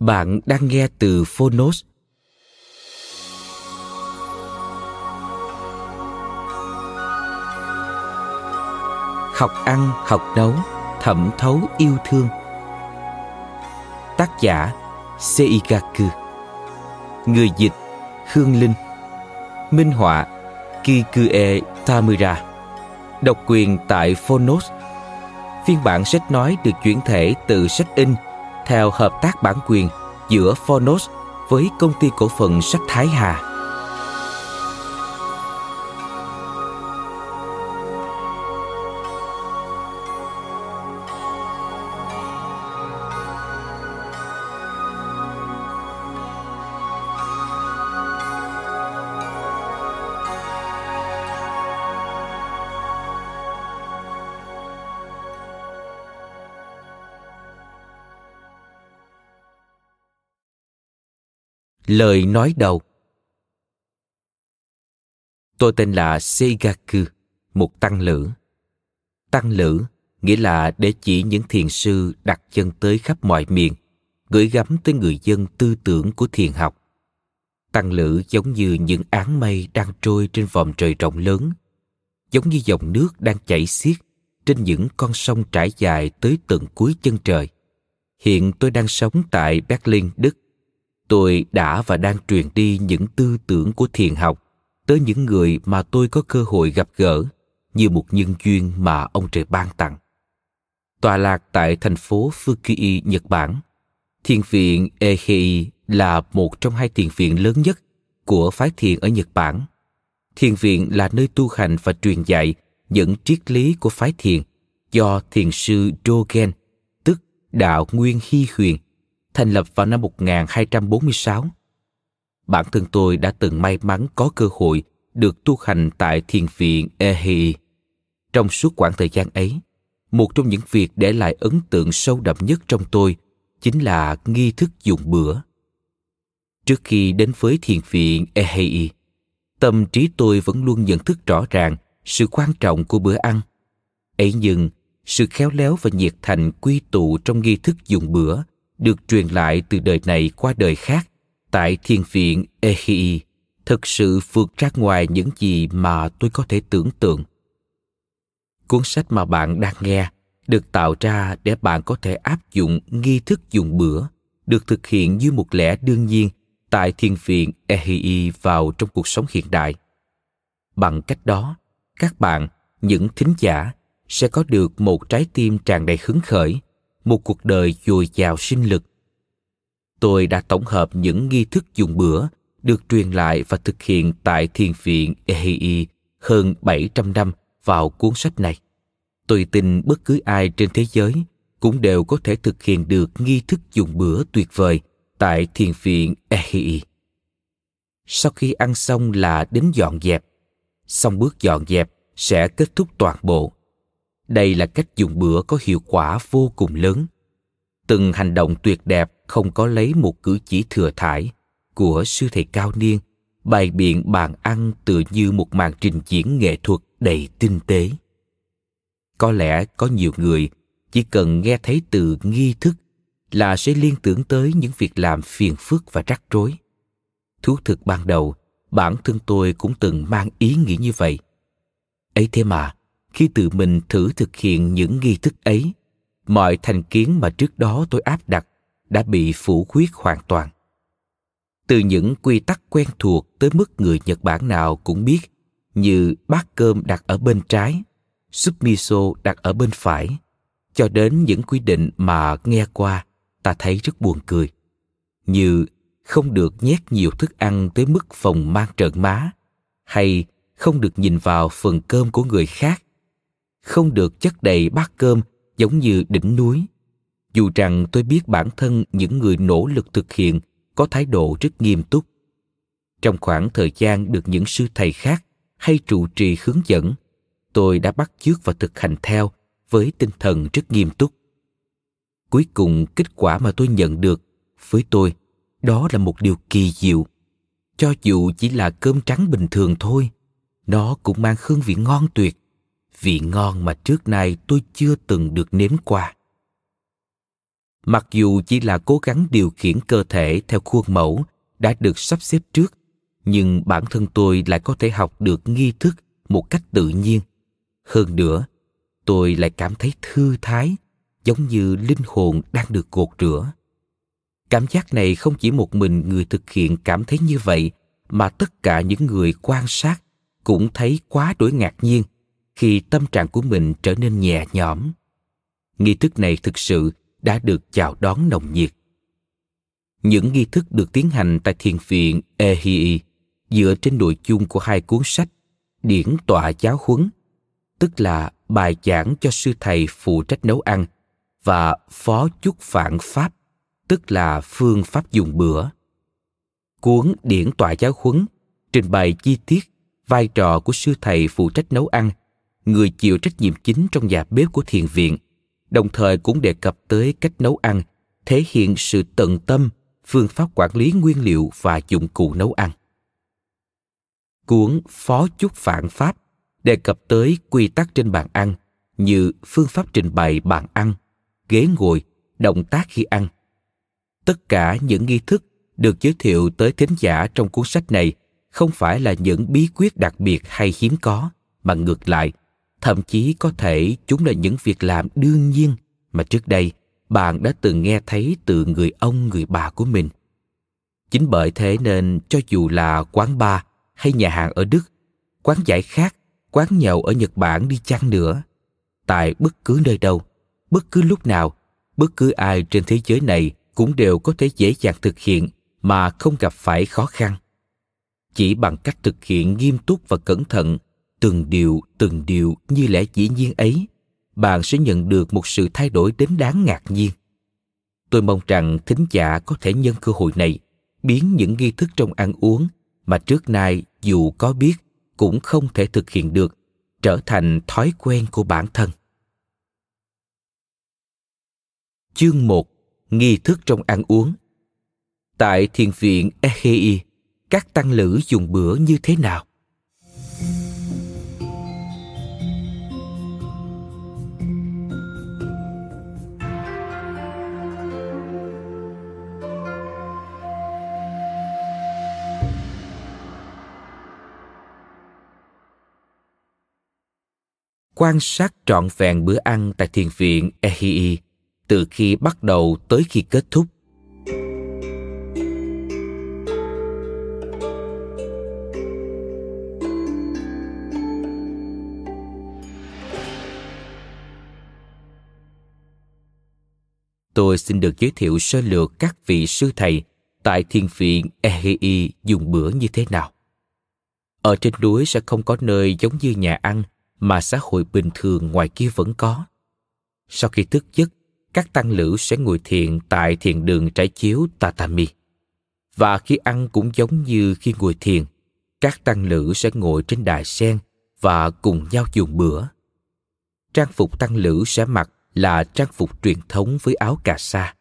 Bạn đang nghe từ Phonos. Học ăn, học nấu, thẩm thấu yêu thương. Tác giả Seigaku Người dịch Khương Linh Minh họa Kikue Tamura Độc quyền tại Phonos Phiên bản sách nói được chuyển thể từ sách in theo hợp tác bản quyền giữa Phonos với công ty cổ phần sách Thái Hà. Lời nói đầu Tôi tên là Seigaku, một tăng lữ. Tăng lữ nghĩa là để chỉ những thiền sư đặt chân tới khắp mọi miền, gửi gắm tới người dân tư tưởng của thiền học. Tăng lữ giống như những áng mây đang trôi trên vòm trời rộng lớn, giống như dòng nước đang chảy xiết trên những con sông trải dài tới tận cuối chân trời. Hiện tôi đang sống tại Berlin, Đức tôi đã và đang truyền đi những tư tưởng của thiền học tới những người mà tôi có cơ hội gặp gỡ như một nhân duyên mà ông trời ban tặng. Tòa lạc tại thành phố Fukui, Nhật Bản, thiền viện Ehei là một trong hai thiền viện lớn nhất của phái thiền ở Nhật Bản. Thiền viện là nơi tu hành và truyền dạy những triết lý của phái thiền do thiền sư Dogen, tức đạo Nguyên Hy Huyền, thành lập vào năm 1246. Bản thân tôi đã từng may mắn có cơ hội được tu hành tại thiền viện Ehi. Trong suốt quãng thời gian ấy, một trong những việc để lại ấn tượng sâu đậm nhất trong tôi chính là nghi thức dùng bữa. Trước khi đến với thiền viện Ehei, tâm trí tôi vẫn luôn nhận thức rõ ràng sự quan trọng của bữa ăn. Ấy nhưng, sự khéo léo và nhiệt thành quy tụ trong nghi thức dùng bữa được truyền lại từ đời này qua đời khác tại thiền viện Ehii thực sự vượt ra ngoài những gì mà tôi có thể tưởng tượng. Cuốn sách mà bạn đang nghe được tạo ra để bạn có thể áp dụng nghi thức dùng bữa được thực hiện như một lẽ đương nhiên tại thiền viện Ehi vào trong cuộc sống hiện đại. Bằng cách đó, các bạn, những thính giả, sẽ có được một trái tim tràn đầy hứng khởi một cuộc đời dồi dào sinh lực. Tôi đã tổng hợp những nghi thức dùng bữa, được truyền lại và thực hiện tại thiền viện Ehei hơn 700 năm vào cuốn sách này. Tôi tin bất cứ ai trên thế giới cũng đều có thể thực hiện được nghi thức dùng bữa tuyệt vời tại thiền viện Ehei. Sau khi ăn xong là đến dọn dẹp. Xong bước dọn dẹp sẽ kết thúc toàn bộ đây là cách dùng bữa có hiệu quả vô cùng lớn. Từng hành động tuyệt đẹp không có lấy một cử chỉ thừa thải của sư thầy cao niên, bày biện bàn ăn tựa như một màn trình diễn nghệ thuật đầy tinh tế. Có lẽ có nhiều người chỉ cần nghe thấy từ nghi thức là sẽ liên tưởng tới những việc làm phiền phức và rắc rối. Thú thực ban đầu, bản thân tôi cũng từng mang ý nghĩ như vậy. Ấy thế mà khi tự mình thử thực hiện những nghi thức ấy, mọi thành kiến mà trước đó tôi áp đặt đã bị phủ quyết hoàn toàn. Từ những quy tắc quen thuộc tới mức người nhật bản nào cũng biết, như bát cơm đặt ở bên trái súp miso đặt ở bên phải, cho đến những quy định mà nghe qua, ta thấy rất buồn cười. Như không được nhét nhiều thức ăn tới mức phòng mang trợn má, hay không được nhìn vào phần cơm của người khác không được chất đầy bát cơm giống như đỉnh núi. Dù rằng tôi biết bản thân những người nỗ lực thực hiện có thái độ rất nghiêm túc. Trong khoảng thời gian được những sư thầy khác hay trụ trì hướng dẫn, tôi đã bắt chước và thực hành theo với tinh thần rất nghiêm túc. Cuối cùng, kết quả mà tôi nhận được với tôi, đó là một điều kỳ diệu. Cho dù chỉ là cơm trắng bình thường thôi, nó cũng mang hương vị ngon tuyệt vị ngon mà trước nay tôi chưa từng được nếm qua. Mặc dù chỉ là cố gắng điều khiển cơ thể theo khuôn mẫu đã được sắp xếp trước, nhưng bản thân tôi lại có thể học được nghi thức một cách tự nhiên. Hơn nữa, tôi lại cảm thấy thư thái, giống như linh hồn đang được gột rửa. Cảm giác này không chỉ một mình người thực hiện cảm thấy như vậy, mà tất cả những người quan sát cũng thấy quá đổi ngạc nhiên khi tâm trạng của mình trở nên nhẹ nhõm nghi thức này thực sự đã được chào đón nồng nhiệt những nghi thức được tiến hành tại thiền viện Ehii dựa trên nội dung của hai cuốn sách Điển tọa giáo huấn, tức là bài giảng cho sư thầy phụ trách nấu ăn và phó chúc phản pháp, tức là phương pháp dùng bữa. Cuốn Điển tọa giáo huấn trình bày chi tiết vai trò của sư thầy phụ trách nấu ăn, người chịu trách nhiệm chính trong nhà bếp của thiền viện, đồng thời cũng đề cập tới cách nấu ăn, thể hiện sự tận tâm, phương pháp quản lý nguyên liệu và dụng cụ nấu ăn cuốn Phó Chúc Phản Pháp đề cập tới quy tắc trên bàn ăn như phương pháp trình bày bàn ăn, ghế ngồi, động tác khi ăn. Tất cả những nghi thức được giới thiệu tới thính giả trong cuốn sách này không phải là những bí quyết đặc biệt hay hiếm có, mà ngược lại, thậm chí có thể chúng là những việc làm đương nhiên mà trước đây bạn đã từng nghe thấy từ người ông người bà của mình. Chính bởi thế nên cho dù là quán bar hay nhà hàng ở Đức, quán giải khác, quán nhậu ở Nhật Bản đi chăng nữa. Tại bất cứ nơi đâu, bất cứ lúc nào, bất cứ ai trên thế giới này cũng đều có thể dễ dàng thực hiện mà không gặp phải khó khăn. Chỉ bằng cách thực hiện nghiêm túc và cẩn thận, từng điều từng điều như lẽ dĩ nhiên ấy, bạn sẽ nhận được một sự thay đổi đến đáng ngạc nhiên. Tôi mong rằng thính giả có thể nhân cơ hội này biến những nghi thức trong ăn uống mà trước nay dù có biết cũng không thể thực hiện được trở thành thói quen của bản thân. Chương 1 nghi thức trong ăn uống. Tại thiền viện Ehei các tăng lữ dùng bữa như thế nào? Quan sát trọn vẹn bữa ăn tại thiền viện Ehii từ khi bắt đầu tới khi kết thúc. Tôi xin được giới thiệu sơ lược các vị sư thầy tại thiền viện Ehii dùng bữa như thế nào. Ở trên núi sẽ không có nơi giống như nhà ăn mà xã hội bình thường ngoài kia vẫn có. Sau khi thức giấc, các tăng lữ sẽ ngồi thiền tại thiền đường trải chiếu tatami. Và khi ăn cũng giống như khi ngồi thiền, các tăng lữ sẽ ngồi trên đài sen và cùng nhau dùng bữa. Trang phục tăng lữ sẽ mặc là trang phục truyền thống với áo cà sa.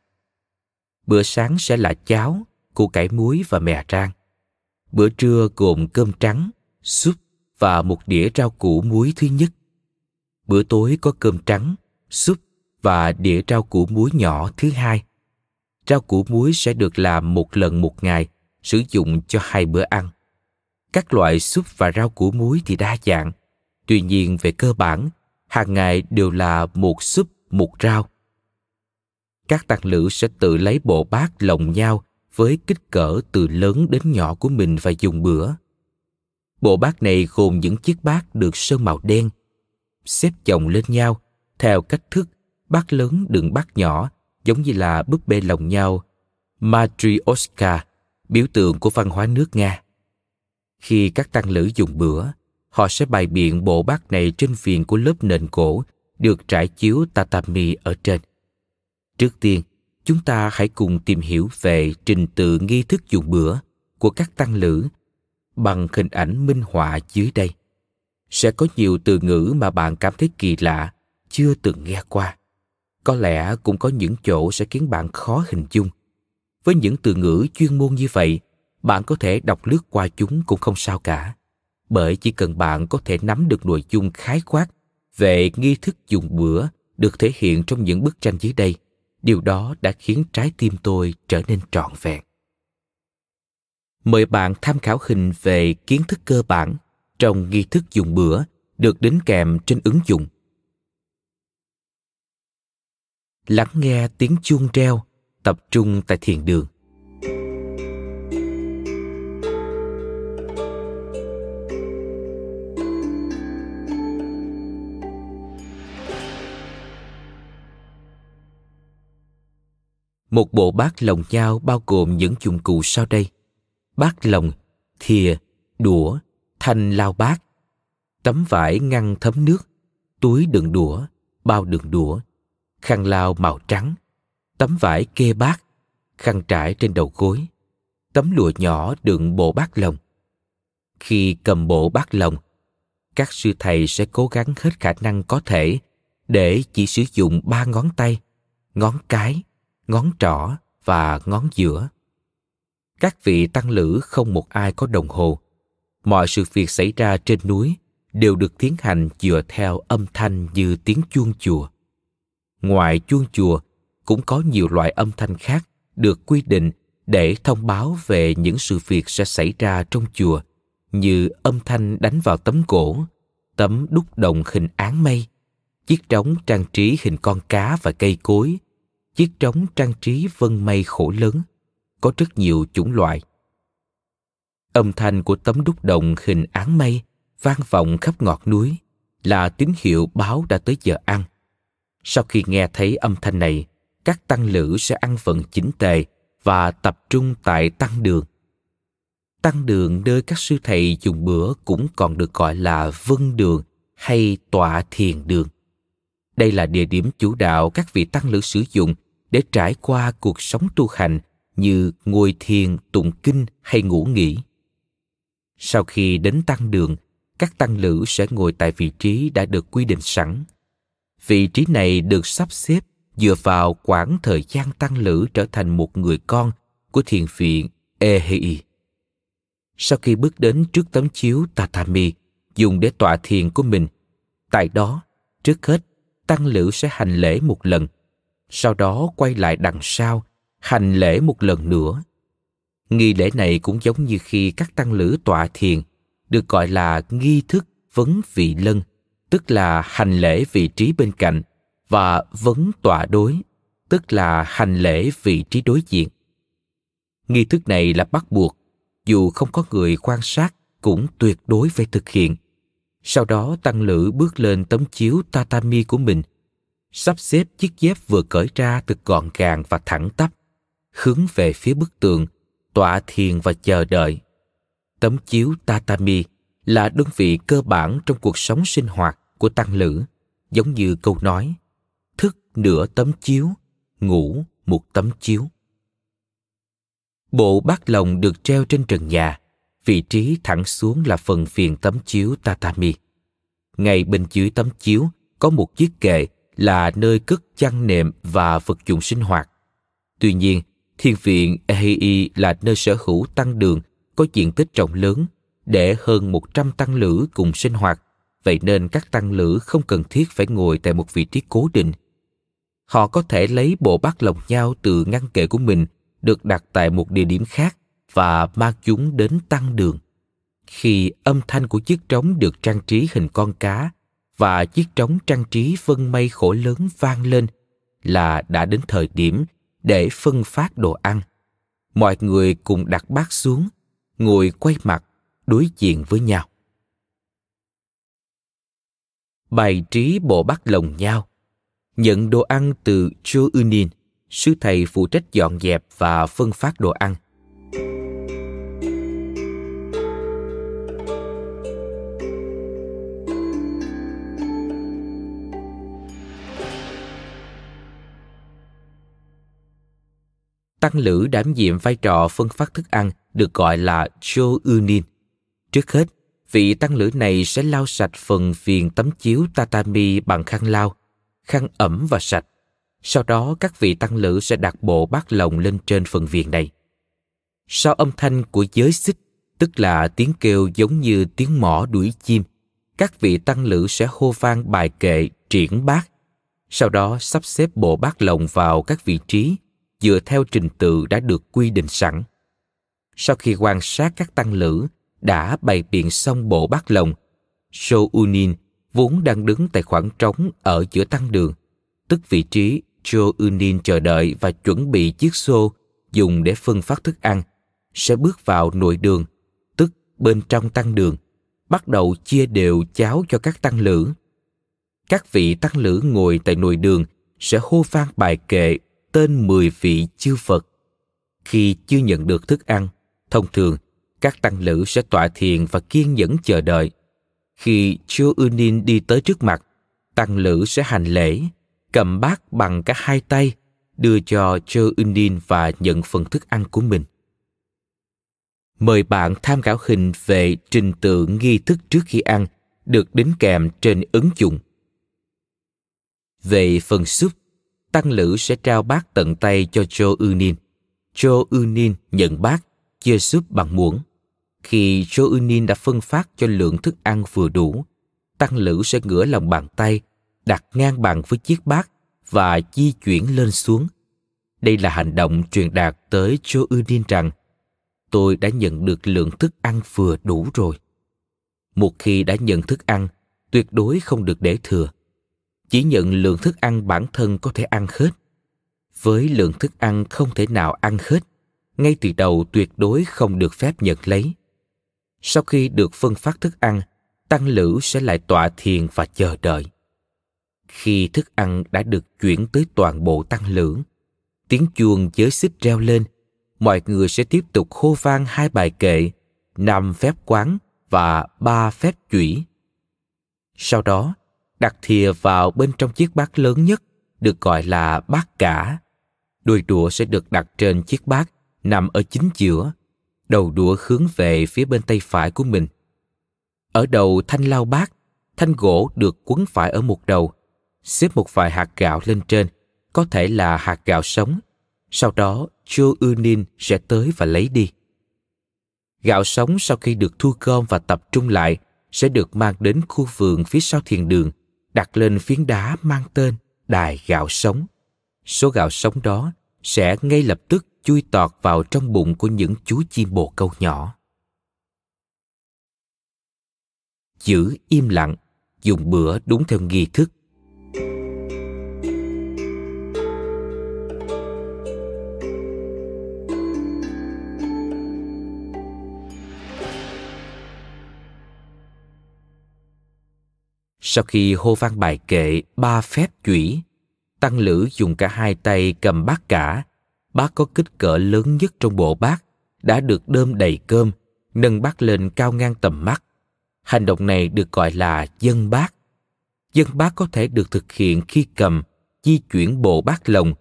Bữa sáng sẽ là cháo, củ cải muối và mè rang. Bữa trưa gồm cơm trắng, súp và một đĩa rau củ muối thứ nhất. Bữa tối có cơm trắng, súp và đĩa rau củ muối nhỏ thứ hai. Rau củ muối sẽ được làm một lần một ngày, sử dụng cho hai bữa ăn. Các loại súp và rau củ muối thì đa dạng. Tuy nhiên về cơ bản, hàng ngày đều là một súp, một rau. Các tăng lữ sẽ tự lấy bộ bát lồng nhau với kích cỡ từ lớn đến nhỏ của mình và dùng bữa. Bộ bát này gồm những chiếc bát được sơn màu đen, xếp chồng lên nhau theo cách thức bát lớn đựng bát nhỏ giống như là búp bê lồng nhau Matryoshka, biểu tượng của văn hóa nước Nga. Khi các tăng lữ dùng bữa, họ sẽ bày biện bộ bát này trên viền của lớp nền cổ được trải chiếu tatami ở trên. Trước tiên, chúng ta hãy cùng tìm hiểu về trình tự nghi thức dùng bữa của các tăng lữ bằng hình ảnh minh họa dưới đây. Sẽ có nhiều từ ngữ mà bạn cảm thấy kỳ lạ, chưa từng nghe qua. Có lẽ cũng có những chỗ sẽ khiến bạn khó hình dung. Với những từ ngữ chuyên môn như vậy, bạn có thể đọc lướt qua chúng cũng không sao cả. Bởi chỉ cần bạn có thể nắm được nội dung khái quát về nghi thức dùng bữa được thể hiện trong những bức tranh dưới đây, điều đó đã khiến trái tim tôi trở nên trọn vẹn. Mời bạn tham khảo hình về kiến thức cơ bản trong nghi thức dùng bữa được đính kèm trên ứng dụng. Lắng nghe tiếng chuông reo, tập trung tại thiền đường. Một bộ bát lồng nhau bao gồm những dụng cụ sau đây. Bát lồng, thìa, đũa, thanh lao bát, tấm vải ngăn thấm nước, túi đựng đũa, bao đựng đũa, khăn lao màu trắng, tấm vải kê bát, khăn trải trên đầu gối, tấm lụa nhỏ đựng bộ bát lồng. Khi cầm bộ bát lồng, các sư thầy sẽ cố gắng hết khả năng có thể để chỉ sử dụng ba ngón tay, ngón cái, ngón trỏ và ngón giữa. Các vị tăng lữ không một ai có đồng hồ. Mọi sự việc xảy ra trên núi đều được tiến hành dựa theo âm thanh như tiếng chuông chùa. Ngoài chuông chùa, cũng có nhiều loại âm thanh khác được quy định để thông báo về những sự việc sẽ xảy ra trong chùa, như âm thanh đánh vào tấm gỗ, tấm đúc đồng hình áng mây, chiếc trống trang trí hình con cá và cây cối, chiếc trống trang trí vân mây khổ lớn, có rất nhiều chủng loại. Âm thanh của tấm đúc đồng hình áng mây vang vọng khắp ngọt núi là tín hiệu báo đã tới giờ ăn. Sau khi nghe thấy âm thanh này, các tăng lữ sẽ ăn vận chính tề và tập trung tại tăng đường. Tăng đường nơi các sư thầy dùng bữa cũng còn được gọi là vân đường hay tọa thiền đường. Đây là địa điểm chủ đạo các vị tăng lữ sử dụng để trải qua cuộc sống tu hành như ngồi thiền, tụng kinh hay ngủ nghỉ. Sau khi đến tăng đường, các tăng lữ sẽ ngồi tại vị trí đã được quy định sẵn. Vị trí này được sắp xếp dựa vào quãng thời gian tăng lữ trở thành một người con của thiền viện Ehei. Sau khi bước đến trước tấm chiếu tatami dùng để tọa thiền của mình, tại đó, trước hết, tăng lữ sẽ hành lễ một lần, sau đó quay lại đằng sau, hành lễ một lần nữa. Nghi lễ này cũng giống như khi các tăng lữ tọa thiền, được gọi là nghi thức vấn vị lân, tức là hành lễ vị trí bên cạnh, và vấn tọa đối, tức là hành lễ vị trí đối diện. Nghi thức này là bắt buộc, dù không có người quan sát cũng tuyệt đối phải thực hiện. Sau đó tăng lữ bước lên tấm chiếu tatami của mình, sắp xếp chiếc dép vừa cởi ra thật gọn gàng và thẳng tắp, hướng về phía bức tường, tọa thiền và chờ đợi. Tấm chiếu tatami là đơn vị cơ bản trong cuộc sống sinh hoạt của tăng lữ, giống như câu nói thức nửa tấm chiếu, ngủ một tấm chiếu. Bộ bát lồng được treo trên trần nhà, vị trí thẳng xuống là phần phiền tấm chiếu tatami. Ngay bên dưới tấm chiếu có một chiếc kệ là nơi cất chăn nệm và vật dụng sinh hoạt. Tuy nhiên, thiên viện Ehei là nơi sở hữu tăng đường có diện tích rộng lớn để hơn 100 tăng lữ cùng sinh hoạt, vậy nên các tăng lữ không cần thiết phải ngồi tại một vị trí cố định. Họ có thể lấy bộ bát lồng nhau từ ngăn kệ của mình được đặt tại một địa điểm khác và mang chúng đến tăng đường. Khi âm thanh của chiếc trống được trang trí hình con cá và chiếc trống trang trí vân mây khổ lớn vang lên là đã đến thời điểm để phân phát đồ ăn. Mọi người cùng đặt bát xuống, ngồi quay mặt, đối diện với nhau. Bày trí bộ bát lồng nhau, nhận đồ ăn từ Cho Unin, sư thầy phụ trách dọn dẹp và phân phát đồ ăn. Tăng lữ đảm nhiệm vai trò phân phát thức ăn được gọi là Cho Unin. Trước hết, vị tăng lữ này sẽ lau sạch phần viền tấm chiếu tatami bằng khăn lau, khăn ẩm và sạch. Sau đó các vị tăng lữ sẽ đặt bộ bát lồng lên trên phần viền này. Sau âm thanh của giới xích, tức là tiếng kêu giống như tiếng mỏ đuổi chim, các vị tăng lữ sẽ hô vang bài kệ triển bát. Sau đó sắp xếp bộ bát lồng vào các vị trí dựa theo trình tự đã được quy định sẵn. Sau khi quan sát các tăng lữ đã bày biện xong bộ bát lồng, Sô Unin vốn đang đứng tại khoảng trống ở giữa tăng đường, tức vị trí Cho Unin chờ đợi và chuẩn bị chiếc xô dùng để phân phát thức ăn, sẽ bước vào nội đường, tức bên trong tăng đường, bắt đầu chia đều cháo cho các tăng lữ. Các vị tăng lữ ngồi tại nội đường sẽ hô vang bài kệ tên 10 vị chư Phật. Khi chưa nhận được thức ăn, thông thường các tăng lữ sẽ tọa thiền và kiên nhẫn chờ đợi. Khi Chô Unin đi tới trước mặt, tăng lữ sẽ hành lễ, cầm bát bằng cả hai tay, đưa cho Chô Unin và nhận phần thức ăn của mình. Mời bạn tham khảo hình về trình tự nghi thức trước khi ăn được đính kèm trên ứng dụng. Về phần súp, tăng lữ sẽ trao bát tận tay cho Cho Unin. Cho Unin nhận bát, chia súp bằng muỗng. Khi Cho Unin đã phân phát cho lượng thức ăn vừa đủ, tăng lữ sẽ ngửa lòng bàn tay, đặt ngang bằng với chiếc bát và di chuyển lên xuống. Đây là hành động truyền đạt tới Cho Unin rằng tôi đã nhận được lượng thức ăn vừa đủ rồi. Một khi đã nhận thức ăn, tuyệt đối không được để thừa chỉ nhận lượng thức ăn bản thân có thể ăn hết. Với lượng thức ăn không thể nào ăn hết, ngay từ đầu tuyệt đối không được phép nhận lấy. Sau khi được phân phát thức ăn, tăng lữ sẽ lại tọa thiền và chờ đợi. Khi thức ăn đã được chuyển tới toàn bộ tăng lữ, tiếng chuông giới xích reo lên, mọi người sẽ tiếp tục hô vang hai bài kệ, năm phép quán và ba phép chủy. Sau đó đặt thìa vào bên trong chiếc bát lớn nhất được gọi là bát cả. Đuôi đũa sẽ được đặt trên chiếc bát nằm ở chính giữa, đầu đũa hướng về phía bên tay phải của mình. Ở đầu thanh lau bát, thanh gỗ được quấn phải ở một đầu, xếp một vài hạt gạo lên trên, có thể là hạt gạo sống. Sau đó, Chô Ư Ninh sẽ tới và lấy đi. Gạo sống sau khi được thu gom và tập trung lại sẽ được mang đến khu vườn phía sau thiền đường đặt lên phiến đá mang tên đài gạo sống. Số gạo sống đó sẽ ngay lập tức chui tọt vào trong bụng của những chú chim bồ câu nhỏ. Giữ im lặng, dùng bữa đúng theo nghi thức Sau khi hô vang bài kệ ba phép chủy, tăng lữ dùng cả hai tay cầm bát cả. Bát có kích cỡ lớn nhất trong bộ bát, đã được đơm đầy cơm, nâng bát lên cao ngang tầm mắt. Hành động này được gọi là dân bát. Dân bát có thể được thực hiện khi cầm, di chuyển bộ bát lồng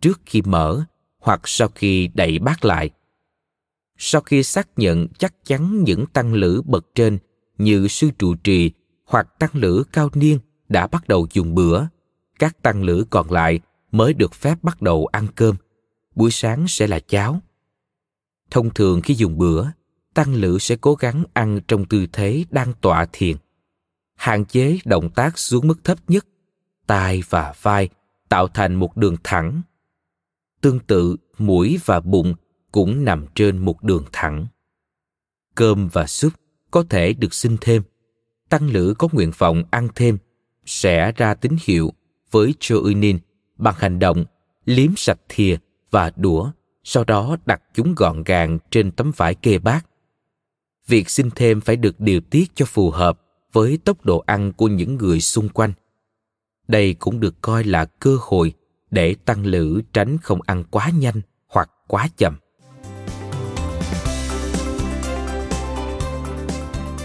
trước khi mở hoặc sau khi đẩy bát lại. Sau khi xác nhận chắc chắn những tăng lữ bậc trên như sư trụ trì hoặc tăng lữ cao niên đã bắt đầu dùng bữa, các tăng lữ còn lại mới được phép bắt đầu ăn cơm buổi sáng sẽ là cháo thông thường khi dùng bữa, tăng lữ sẽ cố gắng ăn trong tư thế đang tọa thiền, hạn chế động tác xuống mức thấp nhất, tai và vai tạo thành một đường thẳng tương tự, mũi và bụng cũng nằm trên một đường thẳng. Cơm và súp có thể được xin thêm. Tăng lữ có nguyện vọng ăn thêm sẽ ra tín hiệu với Choinin bằng hành động liếm sạch thìa và đũa, sau đó đặt chúng gọn gàng trên tấm vải kê bát. Việc xin thêm phải được điều tiết cho phù hợp với tốc độ ăn của những người xung quanh. Đây cũng được coi là cơ hội để tăng lữ tránh không ăn quá nhanh hoặc quá chậm.